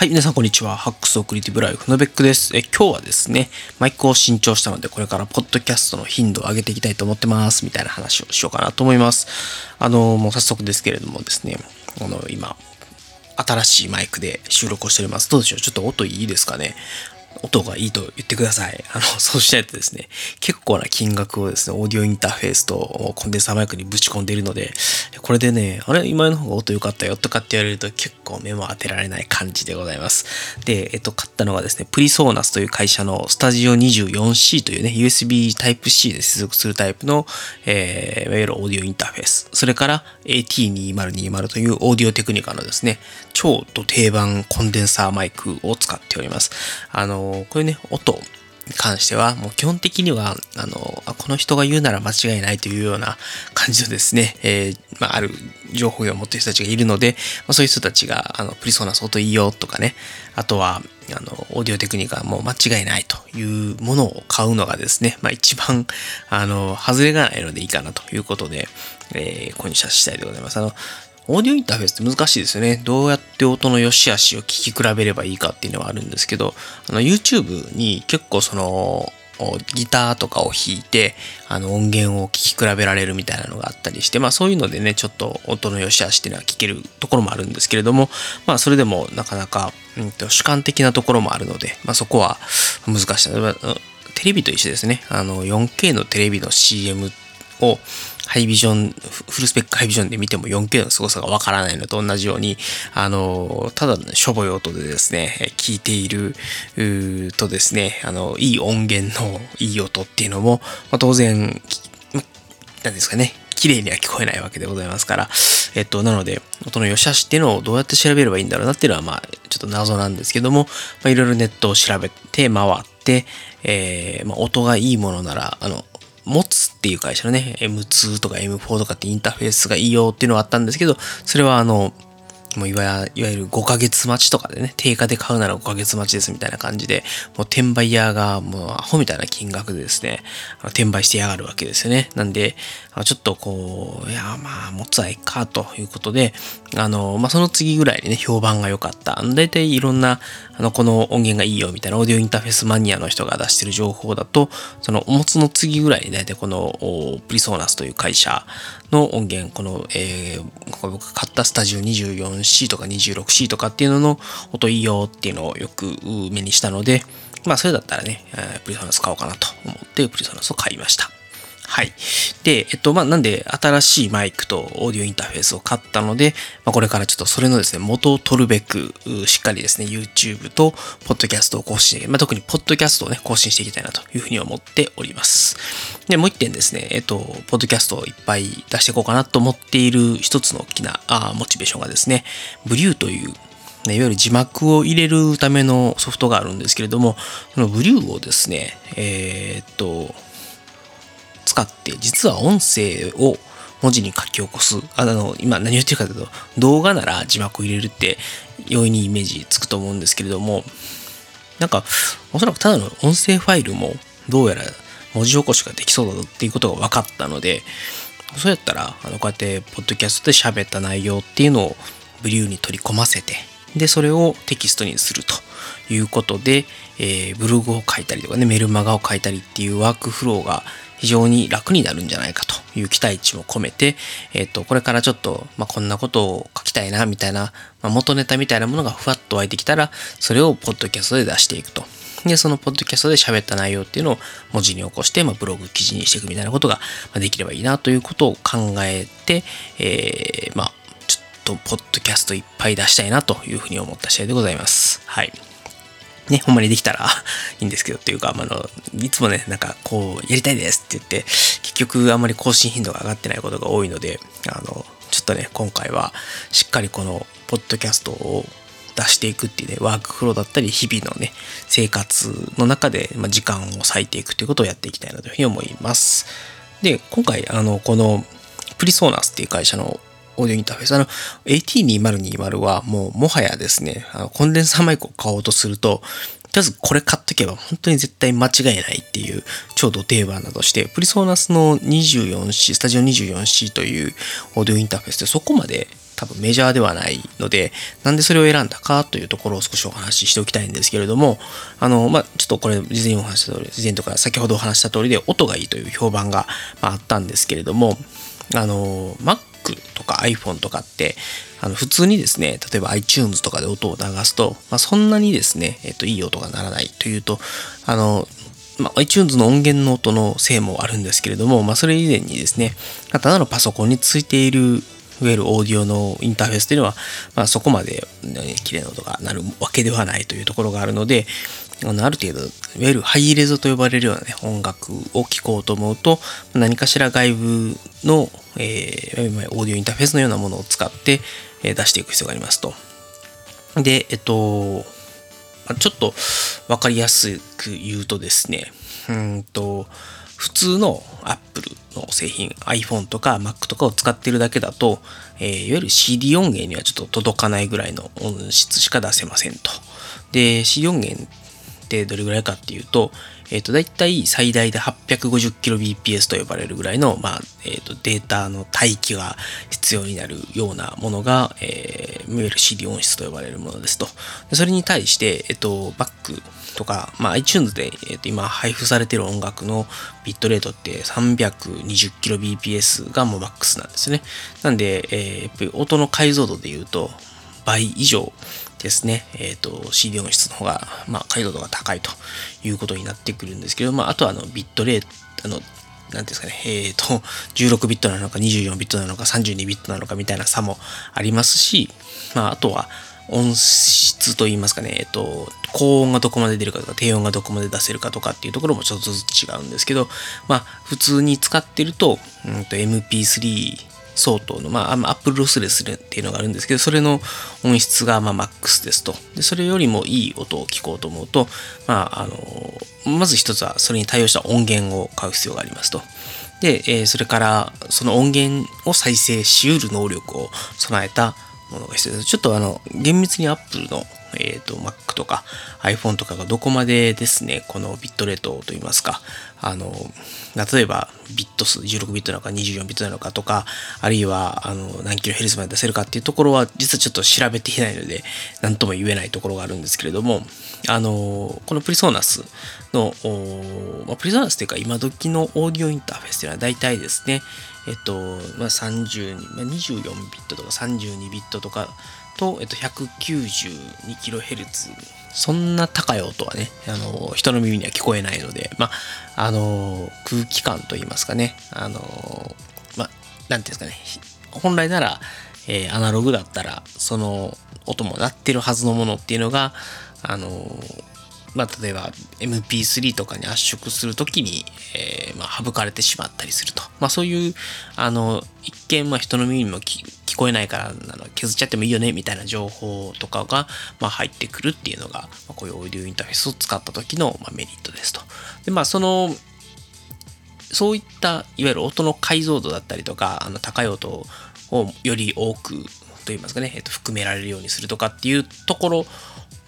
はい、皆さんこんにちは。ハックスオクリティブライフのベックです。え今日はですね、マイクを新調したので、これからポッドキャストの頻度を上げていきたいと思ってます。みたいな話をしようかなと思います。あの、もう早速ですけれどもですね、あの、今、新しいマイクで収録をしております。どうでしょう？ちょっと音いいですかね？音がいいと言ってください。あの、そうしないとですね、結構な金額をですね、オーディオインターフェースとコンデンサーマイクにぶち込んでいるので、これでね、あれ今の方が音良かったよとかって言われると結構目も当てられない感じでございます。で、えっと、買ったのがですね、プリソーナスという会社のスタジオ 24C というね、USB Type-C で接続するタイプの、えー、いわゆるオーディオインターフェース。それから AT2020 というオーディオテクニカのですね、超と定番コンデンサーマイクを使っております。あの、こういうね、音に関しては、もう基本的には、あのあ、この人が言うなら間違いないというような感じのですね、えー、まあ、ある情報を持ってる人たちがいるので、まあ、そういう人たちが、あの、プリソナス音いいよとかね、あとは、あの、オーディオテクニカもう間違いないというものを買うのがですね、まあ一番、あの、外れがないのでいいかなということで、えー、購入したいでございます。あの、オーディオインターフェースって難しいですよね。どうやって音の良し悪しを聞き比べればいいかっていうのはあるんですけど、あの YouTube に結構そのギターとかを弾いてあの音源を聞き比べられるみたいなのがあったりして、まあそういうのでね、ちょっと音の良し悪しっていうのは聞けるところもあるんですけれども、まあそれでもなかなか、うんと、主観的なところもあるので、まあそこは難しい。テレビと一緒ですね。あの 4K のテレビの CM をハイビジョン、フルスペックハイビジョンで見ても 4K の凄さがわからないのと同じように、あの、ただのしょぼい音でですね、聞いているとですね、あの、いい音源のいい音っていうのも、まあ、当然、何ですかね、綺麗には聞こえないわけでございますから、えっと、なので、音の良し悪しっていうのをどうやって調べればいいんだろうなっていうのは、まあ、ちょっと謎なんですけども、まあ、いろいろネットを調べて回って、えー、まあ、音がいいものなら、あの、持つっていう会社のね、M2 とか M4 とかってインターフェースがいいよっていうのはあったんですけど、それはあの、もういわゆる5ヶ月待ちとかでね、定価で買うなら5ヶ月待ちですみたいな感じで、もう転売屋がもうアホみたいな金額でですね、転売してやがるわけですよね。なんで、ちょっとこう、いや、まあ、持つはいいかということで、あの、まあ、その次ぐらいにね、評判が良かった。だいたいいろんな、あの、この音源がいいよみたいなオーディオインターフェースマニアの人が出してる情報だと、そのお持つの次ぐらいにだいたいこのプリソーナスという会社の音源、この、えー、僕が買ったスタジオ 24C とか 26C とかっていうのの音いいよっていうのをよく目にしたので、まあそれだったらね、プリソナス買おうかなと思ってプリソナスを買いました。はい。で、えっと、まあ、なんで、新しいマイクとオーディオインターフェースを買ったので、まあ、これからちょっとそれのですね、元を取るべく、しっかりですね、YouTube と、ポッドキャストを更新まあ、特にポッドキャストをね、更新していきたいなというふうに思っております。で、もう一点ですね、えっと、ポッドキャストをいっぱい出していこうかなと思っている一つの大きなあモチベーションがですね、ブリューという、いわゆる字幕を入れるためのソフトがあるんですけれども、そのブリューをですね、えー、っと、使って実は音声を文字に書き起こす。あの、今何を言ってるかというと、動画なら字幕を入れるって容易にイメージつくと思うんですけれども、なんか、おそらくただの音声ファイルもどうやら文字起こしができそうだっていうことが分かったので、そうやったら、あの、こうやって、ポッドキャストで喋った内容っていうのをブリューに取り込ませて、で、それをテキストにするということで、えー、ブログを書いたりとかね、メルマガを書いたりっていうワークフローが非常に楽になるんじゃないかという期待値も込めて、えっ、ー、と、これからちょっと、まあ、こんなことを書きたいな、みたいな、まあ、元ネタみたいなものがふわっと湧いてきたら、それをポッドキャストで出していくと。で、そのポッドキャストで喋った内容っていうのを文字に起こして、まあ、ブログ記事にしていくみたいなことができればいいなということを考えて、えー、まあ、と、ポッドキャストいっぱい出したいなというふうに思った次第でございます。はい。ね、ほんまにできたら いいんですけどっていうか、あの、いつもね、なんかこう、やりたいですって言って、結局あんまり更新頻度が上がってないことが多いので、あの、ちょっとね、今回はしっかりこの、ポッドキャストを出していくっていうね、ワークフローだったり、日々のね、生活の中で、ま時間を割いていくということをやっていきたいなというふうに思います。で、今回、あの、この、プリソーナスっていう会社のオーディオインターフェース。あの、AT2020 はもうもはやですね、あのコンデンサーマイクを買おうとすると、とりあえずこれ買っとけば本当に絶対間違いないっていう超ド定番などして、プリソーナスの 24C、スタジオ 24C というオーディオインターフェースでそこまで多分メジャーではないので、なんでそれを選んだかというところを少しお話ししておきたいんですけれども、あの、まあ、ちょっとこれ、事前にお話した通り、事前とか先ほどお話した通りで、音がいいという評判が、まあ、あったんですけれども、あの、Mac とか iPhone とかって、あの普通にですね、例えば iTunes とかで音を流すと、まあ、そんなにですね、えっと、いい音が鳴らないというと、あの、まあ、iTunes の音源の音のせいもあるんですけれども、まあ、それ以前にですね、ただのパソコンについているいわゆるオーディオのインターフェースというのは、まあ、そこまで、ね、綺麗な音が鳴るわけではないというところがあるので、あのある程度、いわゆるハイレゾと呼ばれるような、ね、音楽を聴こうと思うと、何かしら外部の、えー、オーディオインターフェースのようなものを使って、え出していく必要がありますと。で、えっと、ちょっとわかりやすく言うとですね、うんと、普通の Apple の製品、iPhone とか Mac とかを使っているだけだと、えー、いわゆる CD 音源にはちょっと届かないぐらいの音質しか出せませんと。で、CD 音源ってどれぐらいかっていうと、えっ、ー、と、だいたい最大で 850kbps と呼ばれるぐらいの、まあ、えっ、ー、と、データの待機が必要になるようなものが、えー、いわゆる CD 音質と呼ばれるものですと。でそれに対して、えっ、ー、と、バックとか、まあ、iTunes で、えー、と今配布されている音楽のビットレートって 320kbps がもうマックスなんですね。なんで、えー、やっぱり音の解像度で言うと倍以上ですね、えっ、ー、と、CD 音質の方が、まあ、解像度が高いということになってくるんですけど、まあ、あとは、あの、ビットレート、あの、なんですかね、えっ、ー、と、16ビットなのか24ビットなのか32ビットなのかみたいな差もありますし、まあ、あとは音質といいますかね、えっ、と、高音がどこまで出るかとか、低音がどこまで出せるかとかっていうところもちょっとずつ違うんですけど、まあ、普通に使ってると、うんと MP3 相当の、まあ、アップルロスレスっていうのがあるんですけど、それの音質がまあマックスですと。で、それよりもいい音を聞こうと思うと、まあ、あの、まず一つはそれに対応した音源を買う必要がありますと。で、えー、それからその音源を再生しうる能力を備えたものが必要です。ちょっとあの、厳密に Apple のえっ、ー、と、Mac とか iPhone とかがどこまでですね、このビットレートといいますか、あの、例えばビット数、16ビットなのか24ビットなのかとか、あるいは、あの、何キロヘルツまで出せるかっていうところは、実はちょっと調べていないので、何とも言えないところがあるんですけれども、あの、このプリソーナスの、まあ、プリソーナスというか今時のオーディオインターフェースというのは大体ですね、えっと、まあ、30、まあ、24ビットとか32ビットとかと、えっと、192kHz。そんな高い音はね、あの、人の耳には聞こえないので、まあ、あの、空気感といいますかね、あの、まあ、なんていうんですかね、本来なら、えー、アナログだったら、その音も鳴ってるはずのものっていうのが、あの、まあ、例えば MP3 とかに圧縮するときに、えー、まあ、省かれてしまったりすると。まあ、そういう、あの、一見、まあ、人の耳にも聞こえないからあの削っちゃってもいいよねみたいな情報とかが、まあ、入ってくるっていうのが、まあ、こういうオーディオインターフェースを使った時の、まあ、メリットですと。でまあそのそういったいわゆる音の解像度だったりとかあの高い音をより多くといいますかね、えっと、含められるようにするとかっていうところ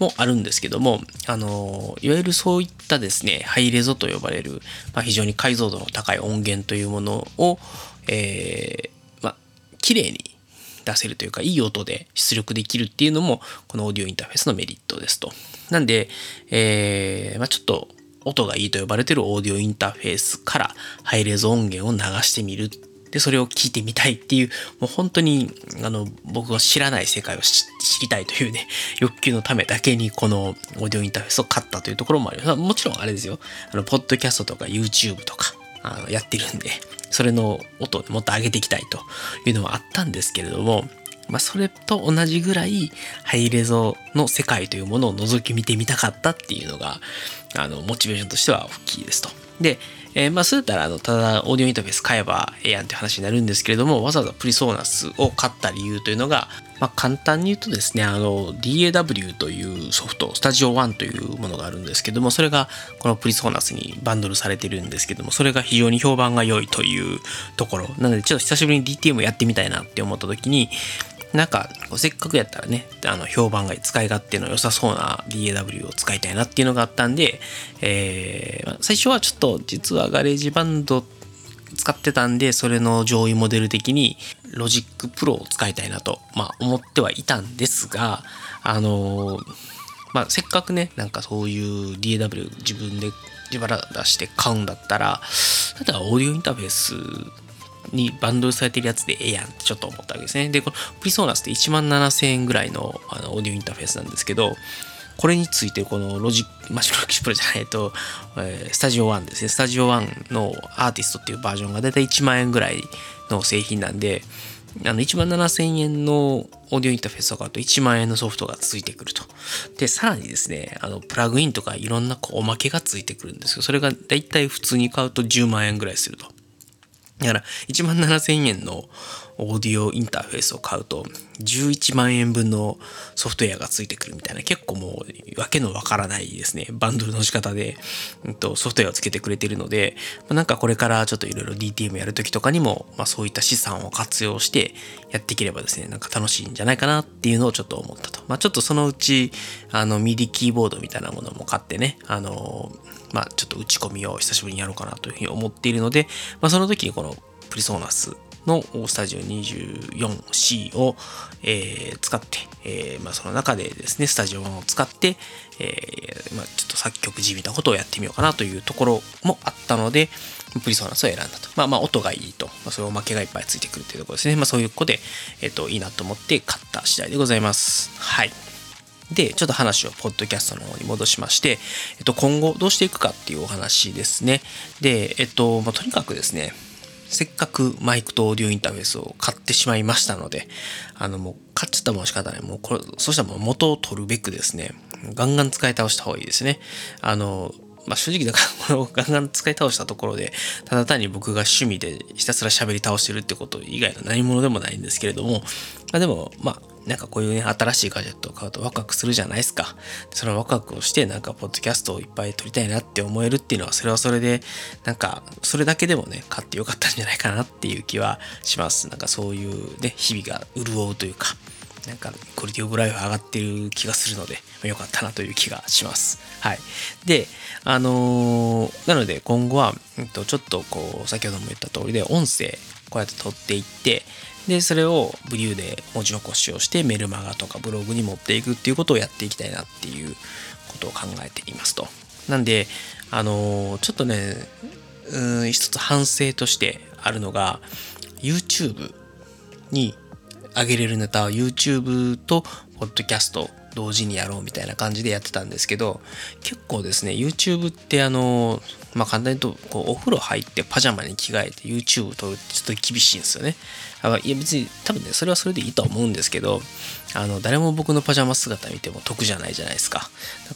もあるんですけども、あの、いわゆるそういったですね、ハイレゾと呼ばれる、まあ、非常に解像度の高い音源というものを、えー、まあ、綺麗に出せるというか、いい音で出力できるっていうのも、このオーディオインターフェースのメリットですと。なんで、えー、まあ、ちょっと音がいいと呼ばれてるオーディオインターフェースからハイレゾ音源を流してみる。で、それを聞いてみたいっていう、もう本当に、あの、僕が知らない世界を知りたいというね、欲求のためだけにこのオーディオインターフェースを買ったというところもあります。もちろんあれですよ。あの、ポッドキャストとか YouTube とか、あのやってるんで、それの音をもっと上げていきたいというのはあったんですけれども、まあ、それと同じぐらいハイレゾの世界というものを覗き見てみたかったっていうのが、あの、モチベーションとしては大きいですと。で、えー、まあ、そうやったら、あの、ただ、オーディオインターフェース買えばええやんって話になるんですけれども、わざわざプリソーナスを買った理由というのが、まあ、簡単に言うとですね、あの、DAW というソフト、スタジオ1というものがあるんですけども、それがこのプリソーナスにバンドルされてるんですけども、それが非常に評判が良いというところ。なので、ちょっと久しぶりに DTM やってみたいなって思った時に、なんか、せっかくやったらね、あの、評判が使い勝手の良さそうな DAW を使いたいなっていうのがあったんで、えー、最初はちょっと実は GarageBand 使ってたんで、それの上位モデル的に、 Logic Pro を使いたいなと、まあ、思ってはいたんですが、あのー、まあ、せっかくね、なんかそういう DAW 自分で自腹出して買うんだったら、例えばオーディオインターフェースにバンドルされてるやつでええやんってちょっと思ったわけですね。で、この PreSonus って1万7000円ぐらいのあのオーディオインターフェースなんですけど、これについてこの Logic、まあ、Logic Pro じゃないと、えー、 Studio One ですね。 Studio One の Artist っていうバージョンがだいたい1万円ぐらいの製品なんで、あの1万7000円のオーディオインターフェースを買うと1万円のソフトがついてくると。で、さらにですね、あのプラグインとかいろんなこうおまけがついてくるんですけど、それがだいたい普通に買うと10万円ぐらいすると。だから1万7000円のオーディオインターフェースを買うと11万円分のソフトウェアがついてくるみたいな結構もうわけのわからないですね。バンドルの仕方で、うん、とソフトウェアをつけてくれてるので、ま、なんかこれからちょっといろいろ DTM やるときとかにも、まあ、そういった資産を活用してやっていければですねなんか楽しいんじゃないかなっていうのをちょっと思ったと。まあちょっとそのうちあの MIDI キーボードみたいなものも買ってねあのまあちょっと打ち込みを久しぶりにやろうかなというふうに思っているので、まあ、その時にこのプリソーナスのスタジオ 24C を、えー、使って、えーまあ、その中でですね、スタジオを使って、えーまあ、ちょっと作曲じみたことをやってみようかなというところもあったので、プリソーナスを選んだと。まあまあ音がいいと。まあ、そういうおまけがいっぱいついてくるっていうところですね。まあそういう子で、えっ、ー、と、いいなと思って買った次第でございます。はい。で、ちょっと話をポッドキャストの方に戻しまして、えっと、今後どうしていくかっていうお話ですね。で、えっと、まあ、とにかくですね、せっかくマイクとオーディオインターフェースを買ってしまいましたので、あのもう買っちゃったもん仕方ない。もうこれ、そしたらもう元を取るべくですね、ガンガン使い倒した方がいいですね。あの、まあ、正直だからこのガンガン使い倒したところで、ただ単に僕が趣味でひたすら喋り倒してるってこと以外の何者でもないんですけれども、まあ、でも、まあ、なんかこういうね、新しいガジェットを買うとワクワクするじゃないですか。そのワクワクをして、なんか、ポッドキャストをいっぱい撮りたいなって思えるっていうのは、それはそれで、なんか、それだけでもね、買ってよかったんじゃないかなっていう気はします。なんかそういうね、日々が潤うというか、なんか、クオリティオブライフ上がってる気がするので、よかったなという気がします。はい。で、あのー、なので今後は、えっと、ちょっとこう、先ほども言った通りで、音声、こうやって撮っていって、で、それをブリューで文字起こしをしてメルマガとかブログに持っていくっていうことをやっていきたいなっていうことを考えていますと。なんで、あのー、ちょっとね、うん、一つ反省としてあるのが、YouTube に上げれるネタは YouTube と Podcast 同時にやろうみたいな感じでやってたんですけど結構ですね YouTube ってあのまあ簡単に言うとこうお風呂入ってパジャマに着替えて YouTube 撮るってちょっと厳しいんですよね。いや別に多分ねそれはそれでいいとは思うんですけどあの誰も僕のパジャマ姿見ても得じゃないじゃないですか。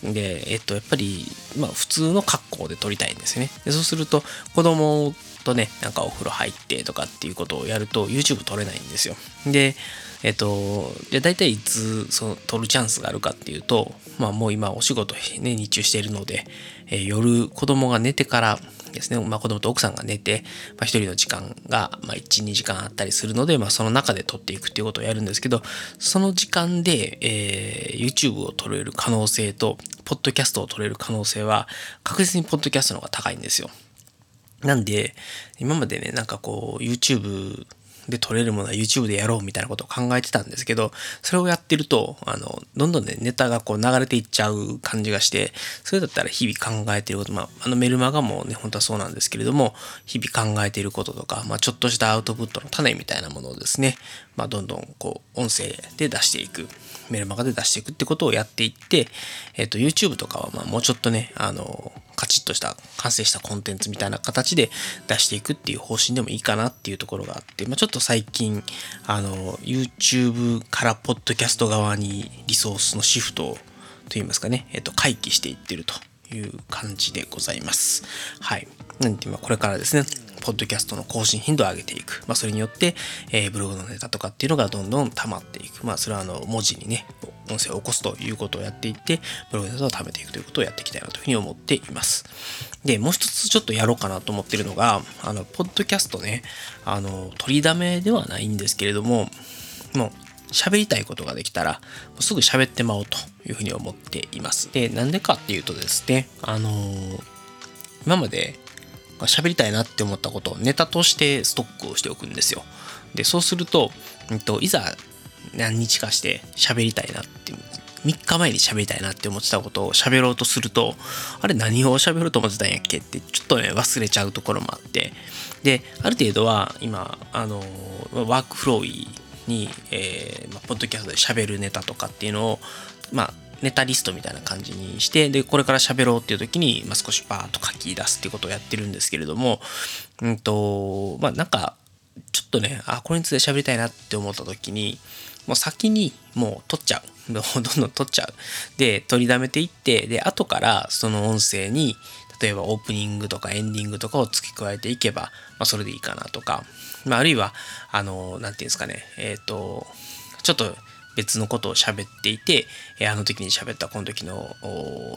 でえっとやっぱりまあ普通の格好で撮りたいんですよね。でそうすると子供とねなんかお風呂入ってとかっていうことをやると YouTube 撮れないんですよ。でえっと、じゃあ大体いつその撮るチャンスがあるかっていうと、まあもう今お仕事ね、日中しているので、えー、夜子供が寝てからですね、まあ子供と奥さんが寝て、まあ一人の時間が、まあ1、2時間あったりするので、まあその中で撮っていくっていうことをやるんですけど、その時間で、えー、YouTube を撮れる可能性と、ポッドキャストを撮れる可能性は、確実にポッドキャストの方が高いんですよ。なんで、今までね、なんかこう、YouTube で撮れるものは YouTube でやろうみたいなことを考えてたんですけど、それをやってると、あの、どんどんね、ネタがこう流れていっちゃう感じがして、それだったら日々考えてること、まあ、あのメルマガもね、本当はそうなんですけれども、日々考えていることとか、まあ、ちょっとしたアウトプットの種みたいなものをですね、まあ、どんどんこう、音声で出していく。メルマガで出していくってことをやっていって、えっ、と、YouTube とかはまあもうちょっとね、あの、カチッとした完成したコンテンツみたいな形で出していくっていう方針でもいいかなっていうところがあって、まあ、ちょっと最近、あの、YouTube からポッドキャスト側にリソースのシフトをといいますかね、えっ、と、回帰していってるという感じでございます。はい。なんで、まあ、これからですね、ポッドキャストの更新頻度を上げていく。まあ、それによって、えー、ブログのネタとかっていうのがどんどん溜まっていく。まあ、それはあの、文字にね、音声を起こすということをやっていって、ブログネタを貯めていくということをやっていきたいなというふうに思っています。で、もう一つちょっとやろうかなと思ってるのが、あの、ポッドキャストね、あの、取りだめではないんですけれども、もう、喋りたいことができたら、すぐ喋ってまおうというふうに思っています。で、なんでかっていうとですね、あのー、今まで喋りたいなって思ったことをネタとしてストックをしておくんですよ。で、そうすると、うんと、いざ何日かして喋りたいなって3日前に喋りたいなって思ってたことを喋ろうとすると、あれ何を喋ろうと思ってたんやっけ？ってちょっとね、忘れちゃうところもあって、で、ある程度は今、あの、ワークフローに、えー、まあ、ポッドキャストで喋るネタとかっていうのを、まあ、ネタリストみたいな感じにして、で、これから喋ろうっていう時に、まあ、少しバーッと書き出すっていうことをやってるんですけれども、うんと、まあ、なんか、ちょっとね、あ、これについて喋りたいなって思った時に、もう先にもう撮っちゃう。どんどん撮っちゃう。で、取りだめていって、で、後からその音声に、例えばオープニングとかエンディングとかを付け加えていけば、まあ、それでいいかなとか、まあ、あるいは、あの、なんていうんですかね、えっ、ー、と、ちょっと別のことを喋っていて、えあの時に喋ったこの時の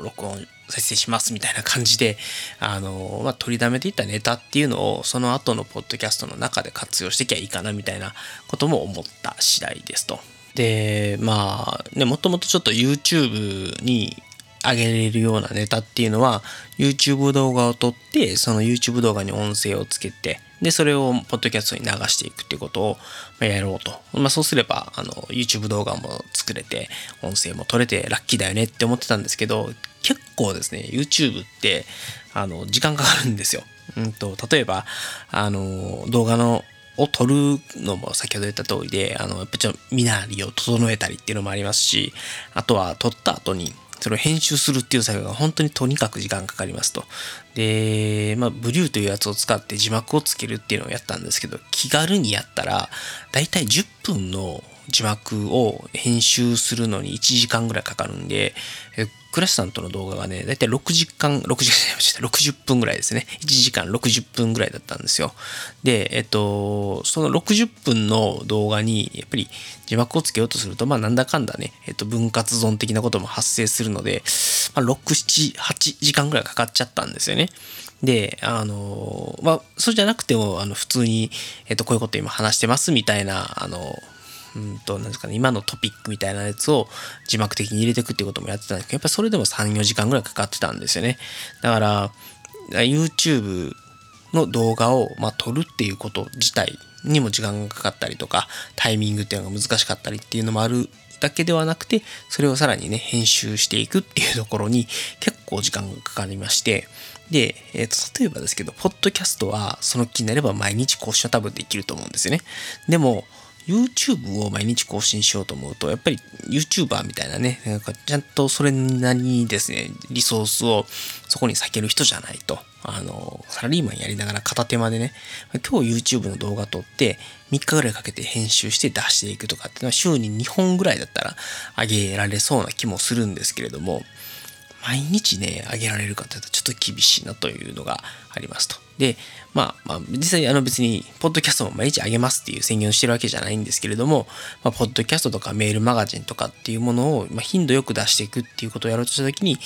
録音再生しますみたいな感じで、あの、まあ、取りだめていったネタっていうのをその後のポッドキャストの中で活用してきゃいいかなみたいなことも思った次第ですと。で、まあ、ね、もともとちょっと YouTube に上げれるようなネタっていうのは YouTube 動画を撮ってその YouTube 動画に音声をつけてでそれをポッドキャストに流していくっていうことをやろうと、まあ、そうすればあの YouTube 動画も作れて音声も撮れてラッキーだよねって思ってたんですけど結構ですね YouTube ってあの時間かかるんですよ、うんと、例えばあの動画のを撮るのも先ほど言った通りで、あの、やっぱちょっと身なりを整えたりっていうのもありますし、あとは撮った後にそれを編集するっていう作業が本当にとにかく時間かかりますと。で、まあ、ブリューというやつを使って字幕をつけるっていうのをやったんですけど、気軽にやったら、だいたい10分の字幕を編集するのに1時間ぐらいかかるんで、クラシさんとの動画がね、だいたい6時間、6時間、60分ぐらいですね。1時間60分ぐらいだったんですよ。で、えっと、その60分の動画に、やっぱり字幕をつけようとすると、まあなんだかんだね、えっと、分割ゾーン的なことも発生するので、まあ、6、7、8時間ぐらいかかっちゃったんですよね。で、あの、まあ、そうじゃなくても、あの、普通に、えっと、こういうこと今話してますみたいな、あの、うんと、なんですかね、今のトピックみたいなやつを字幕的に入れていくってこともやってたんですけど、やっぱそれでも3、4時間ぐらいかかってたんですよね。だから、YouTube の動画を、まあ、撮るっていうこと自体にも時間がかかったりとか、タイミングっていうのが難しかったりっていうのもあるだけではなくて、それをさらにね、編集していくっていうところに 結構時間がかかりまして、で、えっ、ー、と、例えばですけど、ポッドキャストはその気になれば毎日更新は多分できると思うんですよね。でも、YouTube を毎日更新しようと思うと、やっぱり YouTuber みたいなね、なんかちゃんとそれなりにですね、リソースをそこに避ける人じゃないと、あの、サラリーマンやりながら片手間でね、今日 YouTube の動画撮って3日ぐらいかけて編集して出していくとかっていうのは週に2本ぐらいだったら上げられそうな気もするんですけれども、毎日ね、あげられるかというとちょっと厳しいなというのがありますと。で、まあ、まあ、実際あの別に、ポッドキャストも毎日あげますっていう宣言をしてるわけじゃないんですけれども、まあ、ポッドキャストとかメールマガジンとかっていうものを、ま、頻度よく出していくっていうことをやろうとしたときに、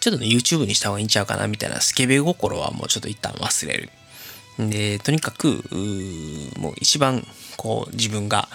ちょっとね、YouTube にした方がいいんちゃうかなみたいなスケベ心はもうちょっと一旦忘れる。で、とにかく、もう一番、こう、自分が、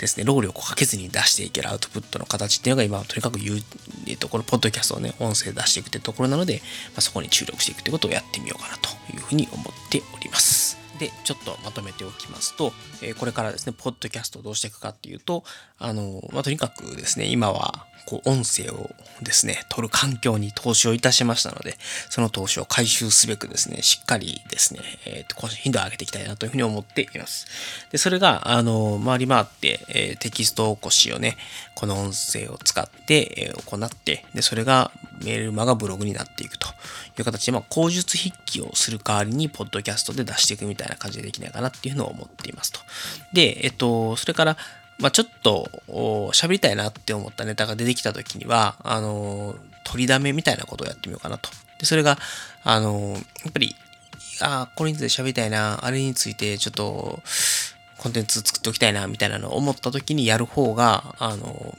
ですね、労力をかけずに出していけるアウトプットの形っていうのが今、とにかく言う、えっと、ころポッドキャストをね、音声出していくってところなので、まあ、そこに注力していくってことをやってみようかなというふうに思っております。で、ちょっとまとめておきますと、えー、これからですね、ポッドキャストをどうしていくかっていうと、あの、まあ、とにかくですね、今は、こう、音声をですね、取る環境に投資をいたしましたので、その投資を回収すべくですね、しっかりですね、えっ、ー、と、頻度を上げていきたいなというふうに思っています。で、それが、あの、回り回って、えー、テキスト起こしをね、この音声を使って、えー、行って、で、それがメールマガブログになっていくという形で、まあ、口述筆記をする代わりに、ポッドキャストで出していくみたいなな感じでできないかなっていうのを思っていますと。で、えっと、それから、まあ、ちょっと喋りたいなって思ったネタが出てきた時には、あの、取りだめみたいなことをやってみようかなと。で、それが、あの、やっぱり、あこれについて喋りたいな、あれについてちょっとコンテンツ作っておきたいな、みたいなのを思った時にやる方が、あの、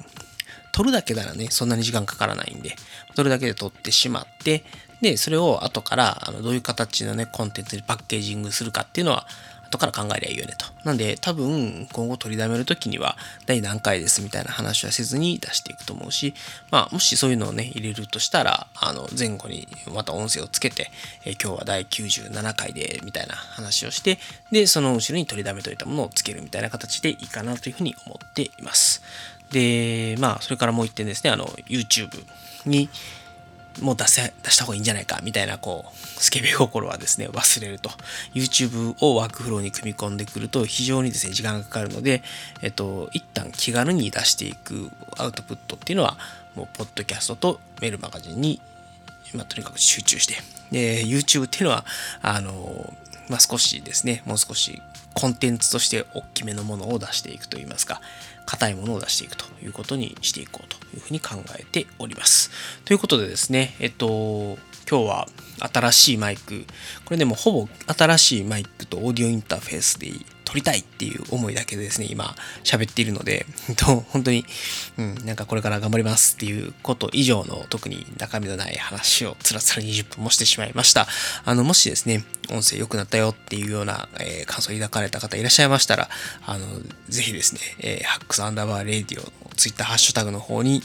撮るだけならね、そんなに時間かからないんで、撮るだけで撮ってしまって、で、それを後から、あの、どういう形のね、コンテンツにパッケージングするかっていうのは、後から考えりゃいいよねと。なんで多分今後取りだめる時には第何回ですみたいな話はせずに出していくと思うし、まあもしそういうのをね入れるとしたら、あの前後にまた音声をつけて、え今日は第97回でみたいな話をして、で、その後ろに取りだめといたものをつけるみたいな形でいいかなというふうに思っています。で、まあそれからもう一点ですね、あの YouTube にもう出せ、出した方がいいんじゃないか、みたいな、こう、スケベ心はですね、忘れると。YouTube をワークフローに組み込んでくると、非常にですね、時間がかかるので、えっと、一旦気軽に出していくアウトプットっていうのは、もう、ポッドキャストとメールマガジンに、まあ、とにかく集中して、で、YouTube っていうのは、あの、まあ、少しですね、もう少しコンテンツとして大きめのものを出していくといいますか、硬いものを出していくということにしていこうというふうに考えております。ということでですね、えっと、今日は新しいマイク、これでもほぼ新しいマイクとオーディオインターフェースで撮りたいっていう思いだけでですね、今喋っているので、本当に、うん、なんかこれから頑張りますっていうこと以上の特に中身のない話をつらつら20分もしてしまいました。あの、もしですね、音声良くなったよっていうような、えー、感想を抱かれた方いらっしゃいましたら、あの、ぜひですね、え、ハックスアンダーバーレディオのツイッターハッシュタグの方に、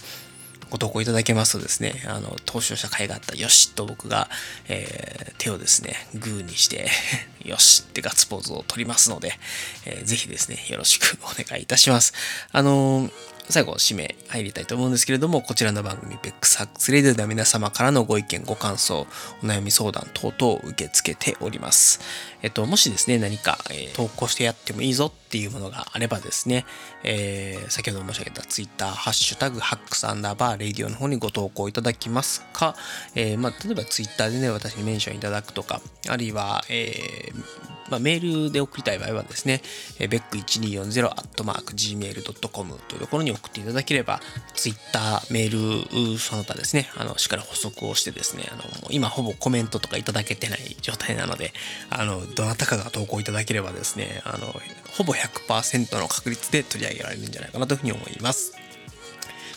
ご投稿いただけますとですね、あの、投資をした甲斐があった、よしと僕が、えー、手をですね、グーにして よしってガッツポーズを取りますので、えー、ぜひですね、よろしくお願いいたします。あのー最後、締め入りたいと思うんですけれども、こちらの番組、ベックスハックスレディオでは皆様からのご意見、ご感想、お悩み相談等々を受け付けております。えっと、もしですね、何か、えー、投稿してやってもいいぞっていうものがあればですね、えー、先ほど申し上げた Twitter、ハッシュタグ、ハックスアンダーバー、レディオの方にご投稿いただきますか、えー、まあ、例えば Twitter でね、私にメンションいただくとか、あるいは、えーまあ、メールで送りたい場合はですね、え beck1240-gmail.com というところに送っていただければ、Twitter、メール、その他ですね、あの、しっかり補足をしてですね、あの、今ほぼコメントとかいただけてない状態なので、あの、どなたかが投稿いただければですね、あの、ほぼ100%の確率で取り上げられるんじゃないかなというふうに思います。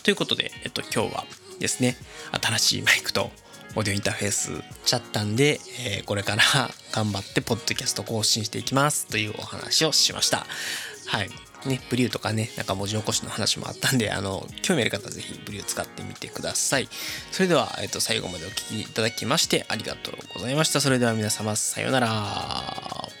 ということで、えっと、今日はですね、新しいマイクと、オーディオインターフェースちゃったんで、えー、これから 頑張ってポッドキャスト更新していきますというお話をしました。はい。ね、ブリューとかね、なんか文字起こしの話もあったんで、あの、興味ある方はぜひブリュー使ってみてください。それでは、えっ、と、最後までお聴きいただきましてありがとうございました。それでは皆様、さようなら。